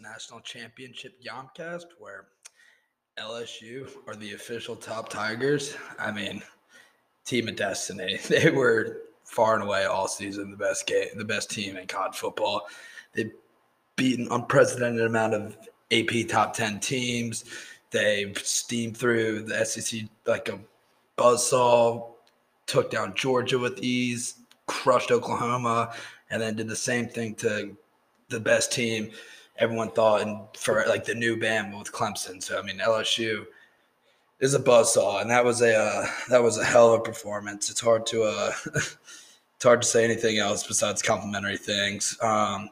National Championship Yomcast, where LSU are the official top Tigers. I mean, team of destiny. They were far and away all season the best game, the best team in college football. They beat an unprecedented amount of AP top ten teams. They steamed through the SEC like a buzzsaw, took down Georgia with ease, crushed Oklahoma, and then did the same thing to the best team everyone thought and for like the new Bama with Clemson. So I mean LSU is a buzzsaw, and that was a uh, that was a hell of a performance. It's hard to uh, it's hard to say anything else besides complimentary things. Um,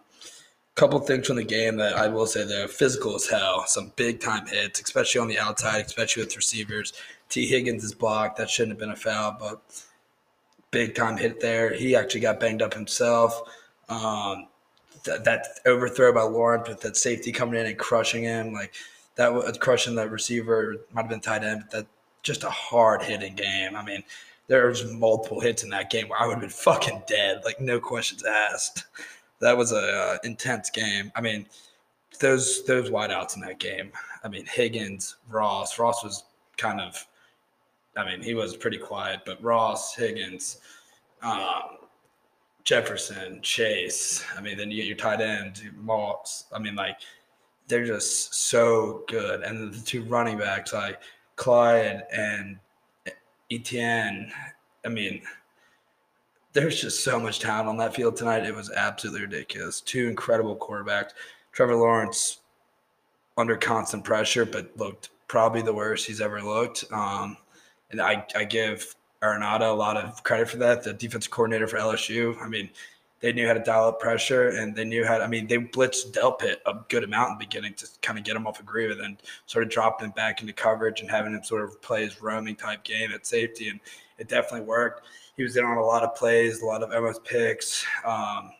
couple things from the game that I will say they're physical as hell. Some big time hits, especially on the outside, especially with receivers. T. Higgins is blocked. That shouldn't have been a foul, but big time hit there. He actually got banged up himself. Um, th- that overthrow by Lawrence with that safety coming in and crushing him, like that was crushing that receiver. Might have been tight end, but that just a hard hitting game. I mean, there was multiple hits in that game where I would have been fucking dead, like no questions asked. That was a uh, intense game. I mean, those those wideouts in that game. I mean, Higgins, Ross. Ross was kind of, I mean, he was pretty quiet, but Ross, Higgins, um, Jefferson, Chase. I mean, then you get your tight end, Moss. I mean, like they're just so good. And the two running backs, like Clyde and Etienne. I mean, there's just so much talent on that field tonight. It was absolutely ridiculous. Two incredible quarterbacks. Trevor Lawrence under constant pressure, but looked probably the worst he's ever looked. Um, and I, I give Aranda a lot of credit for that. The defensive coordinator for LSU. I mean, they knew how to dial up pressure and they knew how to, I mean, they blitzed Delpit a good amount in the beginning to kind of get him off a groove and then sort of dropping him back into coverage and having him sort of play his roaming type game at safety. And it definitely worked. He was in on a lot of plays, a lot of almost picks, um,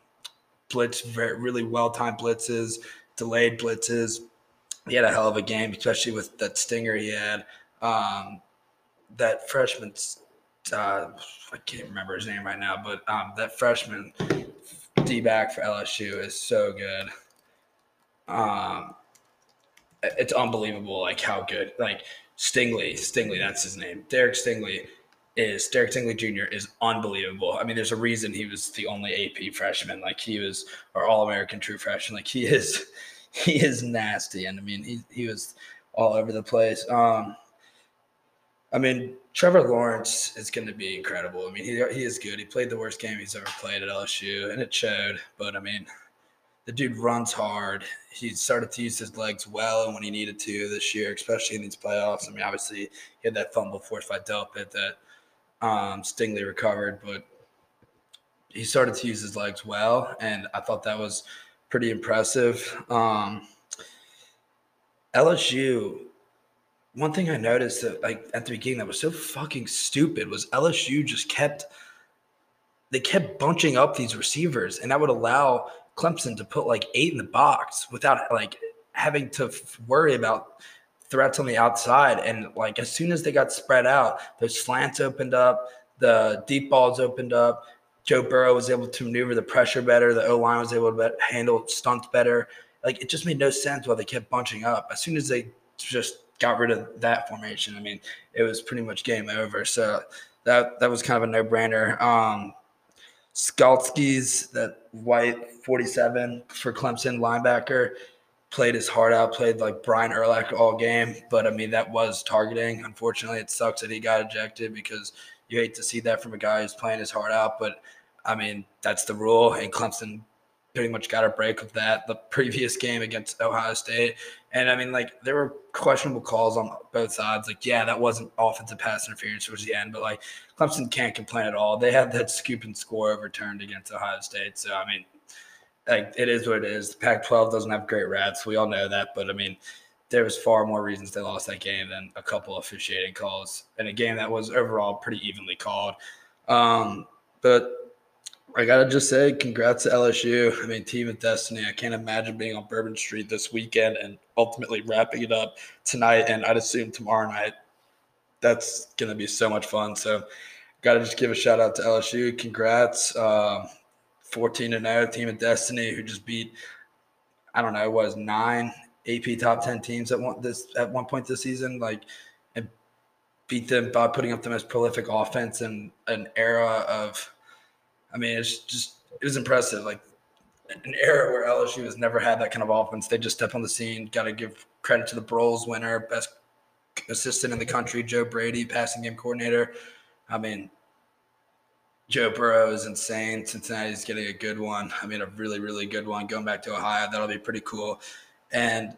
blitz, very, really well timed blitzes, delayed blitzes. He had a hell of a game, especially with that stinger he had. Um, that freshman's uh, I can't remember his name right now, but um, that freshman D back for LSU is so good. Um, it's unbelievable, like how good. Like Stingley, Stingley, that's his name. Derek Stingley is Derek Stingley Jr. is unbelievable. I mean, there's a reason he was the only AP freshman. Like he was our All American true freshman. Like he is, he is nasty, and I mean, he he was all over the place. Um, I mean, Trevor Lawrence is going to be incredible. I mean, he, he is good. He played the worst game he's ever played at LSU, and it showed. But I mean, the dude runs hard. He started to use his legs well when he needed to this year, especially in these playoffs. I mean, obviously, he had that fumble forced by Delpit that um, Stingley recovered, but he started to use his legs well, and I thought that was pretty impressive. Um, LSU one thing I noticed that like at the beginning that was so fucking stupid was LSU just kept they kept bunching up these receivers, and that would allow Clemson to put like eight in the box without like having to f- worry about threats on the outside. And like as soon as they got spread out, those slants opened up, the deep balls opened up. Joe Burrow was able to maneuver the pressure better. The O line was able to handle stunts better. Like it just made no sense while they kept bunching up. As soon as they just got rid of that formation, I mean, it was pretty much game over. So that that was kind of a no brainer. Um, Skalski's that white 47 for Clemson linebacker played his heart out, played like Brian Urlacher all game. But I mean, that was targeting. Unfortunately, it sucks that he got ejected because you hate to see that from a guy who's playing his heart out. But I mean, that's the rule, and Clemson pretty much got a break of that the previous game against Ohio State. And I mean, like there were questionable calls on both sides. Like, yeah, that wasn't offensive pass interference towards the end, but like Clemson can't complain at all. They had that scoop and score overturned against Ohio State. So I mean, like it is what it is. The Pac-12 doesn't have great rats. We all know that, but I mean, there was far more reasons they lost that game than a couple officiating calls in a game that was overall pretty evenly called. Um, but I gotta just say, congrats to LSU. I mean, team of destiny. I can't imagine being on Bourbon Street this weekend and ultimately wrapping it up tonight, and I'd assume tomorrow night. That's gonna be so much fun. So, gotta just give a shout out to LSU. Congrats, um, fourteen and zero, team of destiny, who just beat I don't know, It was nine AP top ten teams at one this at one point this season, like and beat them by putting up the most prolific offense in an era of. I mean, it's just it was impressive. Like an era where LSU has never had that kind of offense. They just step on the scene. Got to give credit to the Broyles winner, best assistant in the country, Joe Brady, passing game coordinator. I mean, Joe Burrow is insane. Cincinnati's getting a good one. I mean, a really, really good one. Going back to Ohio, that'll be pretty cool. And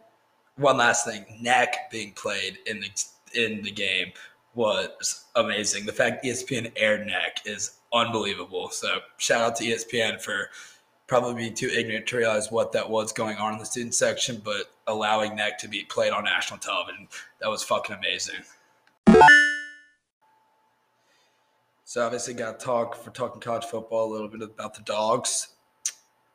one last thing, Neck being played in the in the game was amazing. The fact ESPN aired Neck is unbelievable. So shout out to ESPN for probably being too ignorant to realize what that was going on in the student section, but allowing Neck to be played on national television. That was fucking amazing. So obviously got to talk for talking college football a little bit about the dogs.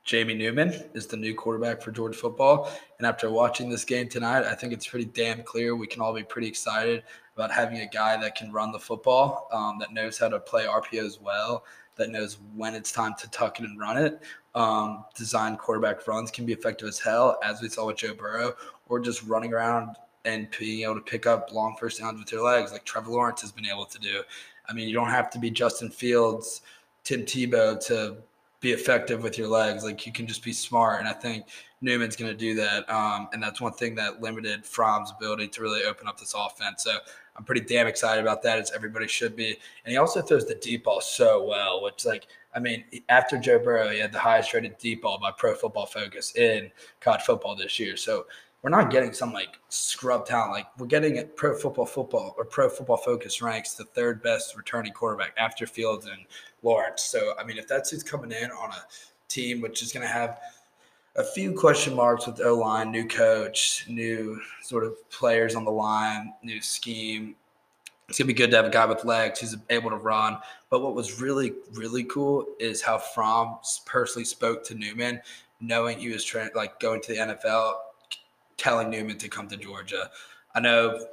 Jamie Newman is the new quarterback for Georgia football. And after watching this game tonight, I think it's pretty damn clear we can all be pretty excited about having a guy that can run the football, um, that knows how to play RPOs well, that knows when it's time to tuck it and run it. Um, design quarterback runs can be effective as hell, as we saw with Joe Burrow, or just running around and being able to pick up long first downs with your legs, like Trevor Lawrence has been able to do. I mean, you don't have to be Justin Fields, Tim Tebow to be effective with your legs. Like you can just be smart. And I think Newman's going to do that. Um, and that's one thing that limited Fromm's ability to really open up this offense. So I'm pretty damn excited about that, as everybody should be. And he also throws the deep ball so well, which like I mean, after Joe Burrow, he had the highest rated deep ball by Pro Football Focus in college football this year. So we're not getting some like scrub talent. Like we're getting it pro football football or pro football focus ranks the third best returning quarterback after Fields and Lawrence. So I mean, if that's who's coming in on a team which is going to have a few question marks with O line, new coach, new sort of players on the line, new scheme. It's gonna be good to have a guy with legs who's able to run. But what was really, really cool is how Fromm personally spoke to Newman, knowing he was trying like going to the NFL telling Newman to come to Georgia. I know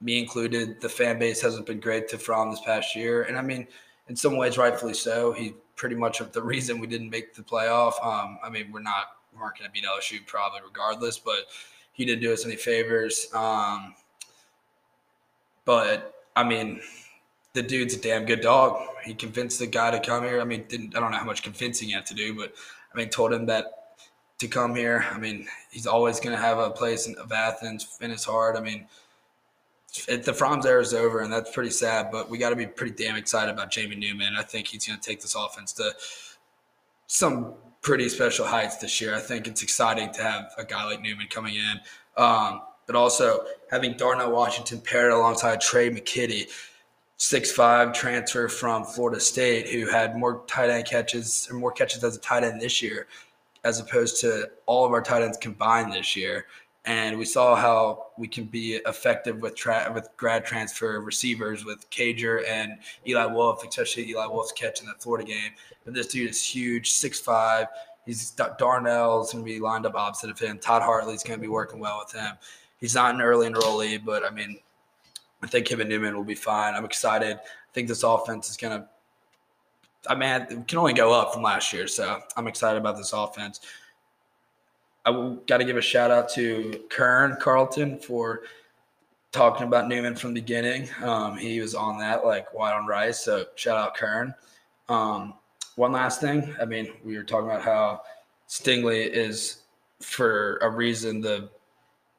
me included, the fan base hasn't been great to Fromm this past year. And I mean, in some ways, rightfully so. He pretty much of the reason we didn't make the playoff. Um, I mean, we're not we weren't going to beat LSU probably regardless, but he didn't do us any favors. Um, but I mean, the dude's a damn good dog. He convinced the guy to come here. I mean, didn't I don't know how much convincing he had to do, but I mean, told him that to come here. I mean, he's always going to have a place in, of Athens in his heart. I mean, it, the Fromm's era is over, and that's pretty sad. But we got to be pretty damn excited about Jamie Newman. I think he's going to take this offense to some pretty special heights this year. I think it's exciting to have a guy like Newman coming in, um, but also having Darnell Washington paired alongside Tre' McKitty. Six five transfer from Florida State, who had more tight end catches or more catches as a tight end this year as opposed to all of our tight ends combined this year. And we saw how we can be effective with tra- with grad transfer receivers with Cager and Eli Wolf, especially Eli Wolf's catch in that Florida game. But this dude is huge, six five. He's Darnell's going to be lined up opposite of him. Todd Hartley's going to be working well with him. He's not an early enrollee, but I mean, I think Kevin Newman will be fine. I'm excited. I think this offense is going to I mean, it can only go up from last year. So I'm excited about this offense. I got to give a shout out to Kern Carlton for talking about Newman from the beginning. Um, he was on that like white on rice. So shout out Kern. Um, one last thing. I mean, we were talking about how Stingley is for a reason the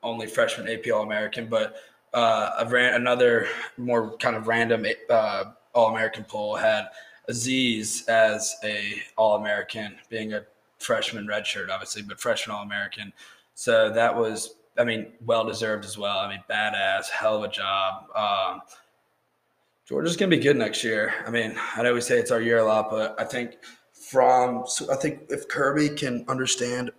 only freshman AP All American, but uh, ran another more kind of random uh, All American poll had Azeez as a All American, being a freshman redshirt, obviously, but freshman All American. So that was, I mean, well deserved as well. I mean, badass, hell of a job. Um, Georgia's to be good next year. I mean, I know we say it's our year a lot, but I think from, so I think if Kirby can understand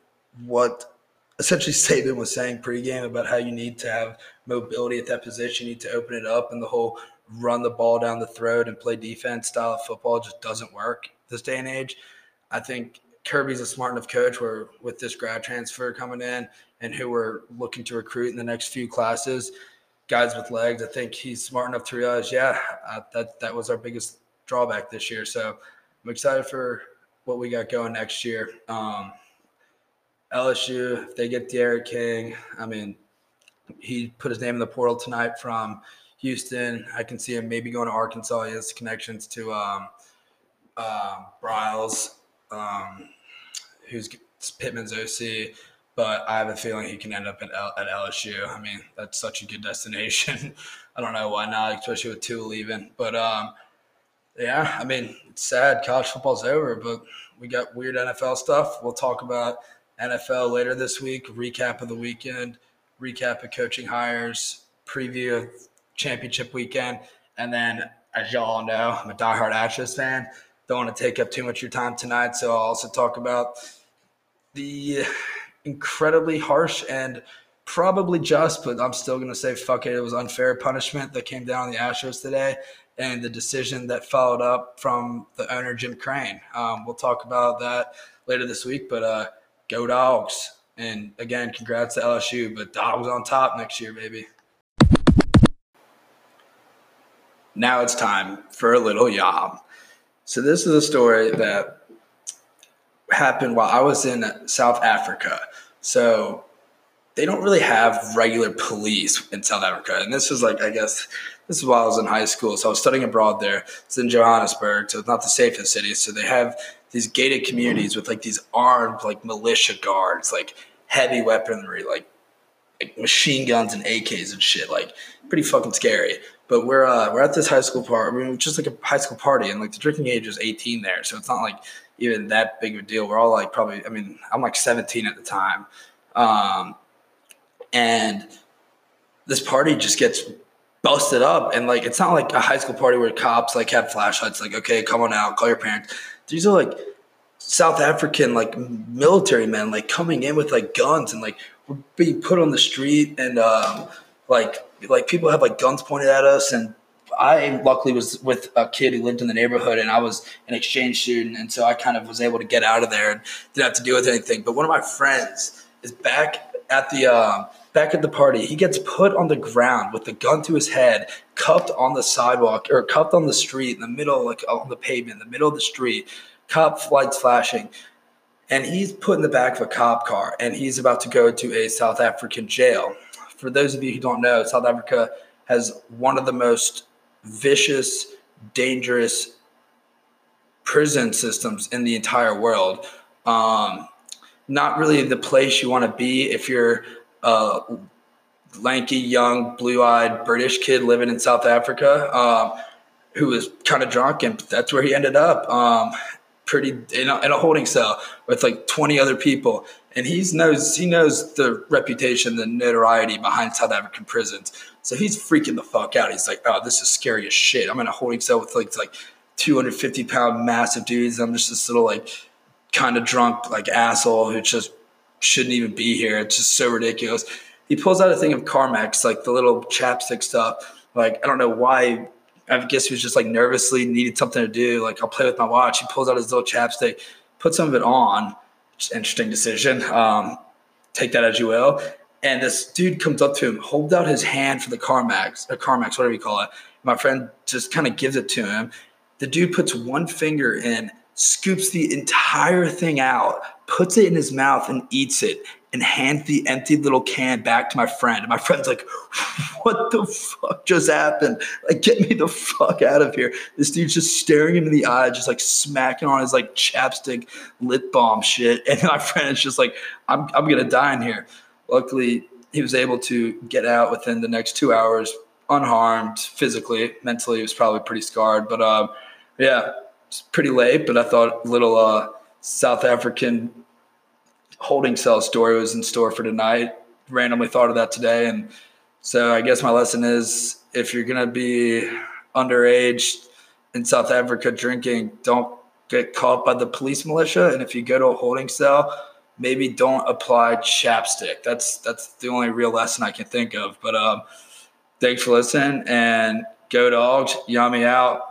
what essentially Saban was saying pregame about how you need to have mobility at that position, you need to open it up, and the whole run the ball down the throat and play defense style of football just doesn't work this day and age. I think Kirby's a smart enough coach where with this grad transfer coming in and who we're looking to recruit in the next few classes, guys with legs, I think he's smart enough to realize, yeah, uh, that that was our biggest drawback this year. So I'm excited for what we got going next year. Um, LSU, if they get D'Eriq King, I mean, he put his name in the portal tonight from Houston. I can see him maybe going to Arkansas. He has connections to um, uh, Briles, um, who's Pittman's OC. But I have a feeling he can end up at, L- at LSU. I mean, that's such a good destination. I don't know why not, especially with two leaving. But um, yeah, I mean, it's sad. College football's over, but we got weird NFL stuff. We'll talk about NFL later this week. Recap of the weekend, recap of coaching hires, preview of championship weekend, and then as y'all know, I'm a diehard Astros fan. Don't want to take up too much of your time tonight, so I'll also talk about the incredibly harsh and probably just, but I'm still going to say fuck it. It was unfair punishment that came down on the Astros today and the decision that followed up from the owner, Jim Crane. Um, we'll talk about that later this week, but uh, go dogs. And again, congrats to LSU, but dogs on top next year, baby. Now it's time for a little yam. So this is a story that happened while I was in South Africa. So they don't really have regular police in South Africa. And this was like, I guess, this is while I was in high school. So I was studying abroad there. It's in Johannesburg, so it's not the safest city. So they have these gated communities with like these armed like militia guards, like heavy weaponry, like like machine guns and AKs and shit. Like pretty fucking scary. But we're uh, we're at this high school party. I mean, just like a high school party, and like the drinking age is 18 there, so it's not like even that big of a deal. We're all like probably. I mean, I'm like 17 at the time. Um, and this party just gets busted up. And like it's not like a high school party where cops like have flashlights like okay come on out call your parents. These are like south african like military men like coming in with like guns and like being put on the street and um like like people have like guns pointed at us. And I luckily was with a kid who lived in the neighborhood and I was an exchange student. And so I kind of was able to get out of there and didn't have to deal with anything. But one of my friends is back at the um, back at the party. He gets put on the ground with the gun to his head, cuffed on the sidewalk or cuffed on the street in the middle, like on the pavement, in the middle of the street, cop lights flashing. And he's put in the back of a cop car and he's about to go to a South African jail. For those of you who don't know, South Africa has one of the most vicious, dangerous prison systems in the entire world. Um, not really the place you want to be if you're a lanky, young, blue-eyed British kid living in South Africa um, who was kind of drunk, and that's where he ended up. Um, pretty in a, in a, holding cell with like 20 other people, and he knows he knows the reputation, the notoriety behind South African prisons. So he's freaking the fuck out. He's like, "Oh, this is scary as shit." I'm in a holding cell with like like 250 pound massive dudes. I'm just this little like kind of drunk like asshole who just shouldn't even be here. It's just so ridiculous. He pulls out a thing of Carmex, like the little chapstick stuff. Like I don't know why. I guess he was just like nervously needed something to do. Like I'll play with my watch. He pulls out his little chapstick, puts some of it on. Interesting decision. Um, take that as you will. And this dude comes up to him, holds out his hand for the Carmex, or Carmex, whatever you call it. My friend just kind of gives it to him. The dude puts one finger in scoops the entire thing out, puts it in his mouth, and eats it, and hands the empty little can back to my friend. And my friend's like, What the fuck just happened? Like, get me the fuck out of here. This dude's just staring him in the eye, just like smacking on his like chapstick lip balm shit. And my friend is just like, I'm, I'm gonna die in here. Luckily, he was able to get out within the next two hours unharmed physically. Mentally, he was probably pretty scarred. But um, yeah, it's pretty late, but I thought a little uh, South African holding cell story was in store for tonight. Randomly thought of that today. And so I guess my lesson is if you're going to be underage in South Africa drinking, don't get caught by the police militia. And if you go to a holding cell, maybe don't apply chapstick. That's that's the only real lesson I can think of. But um, thanks for listening and go dogs. Yummy out.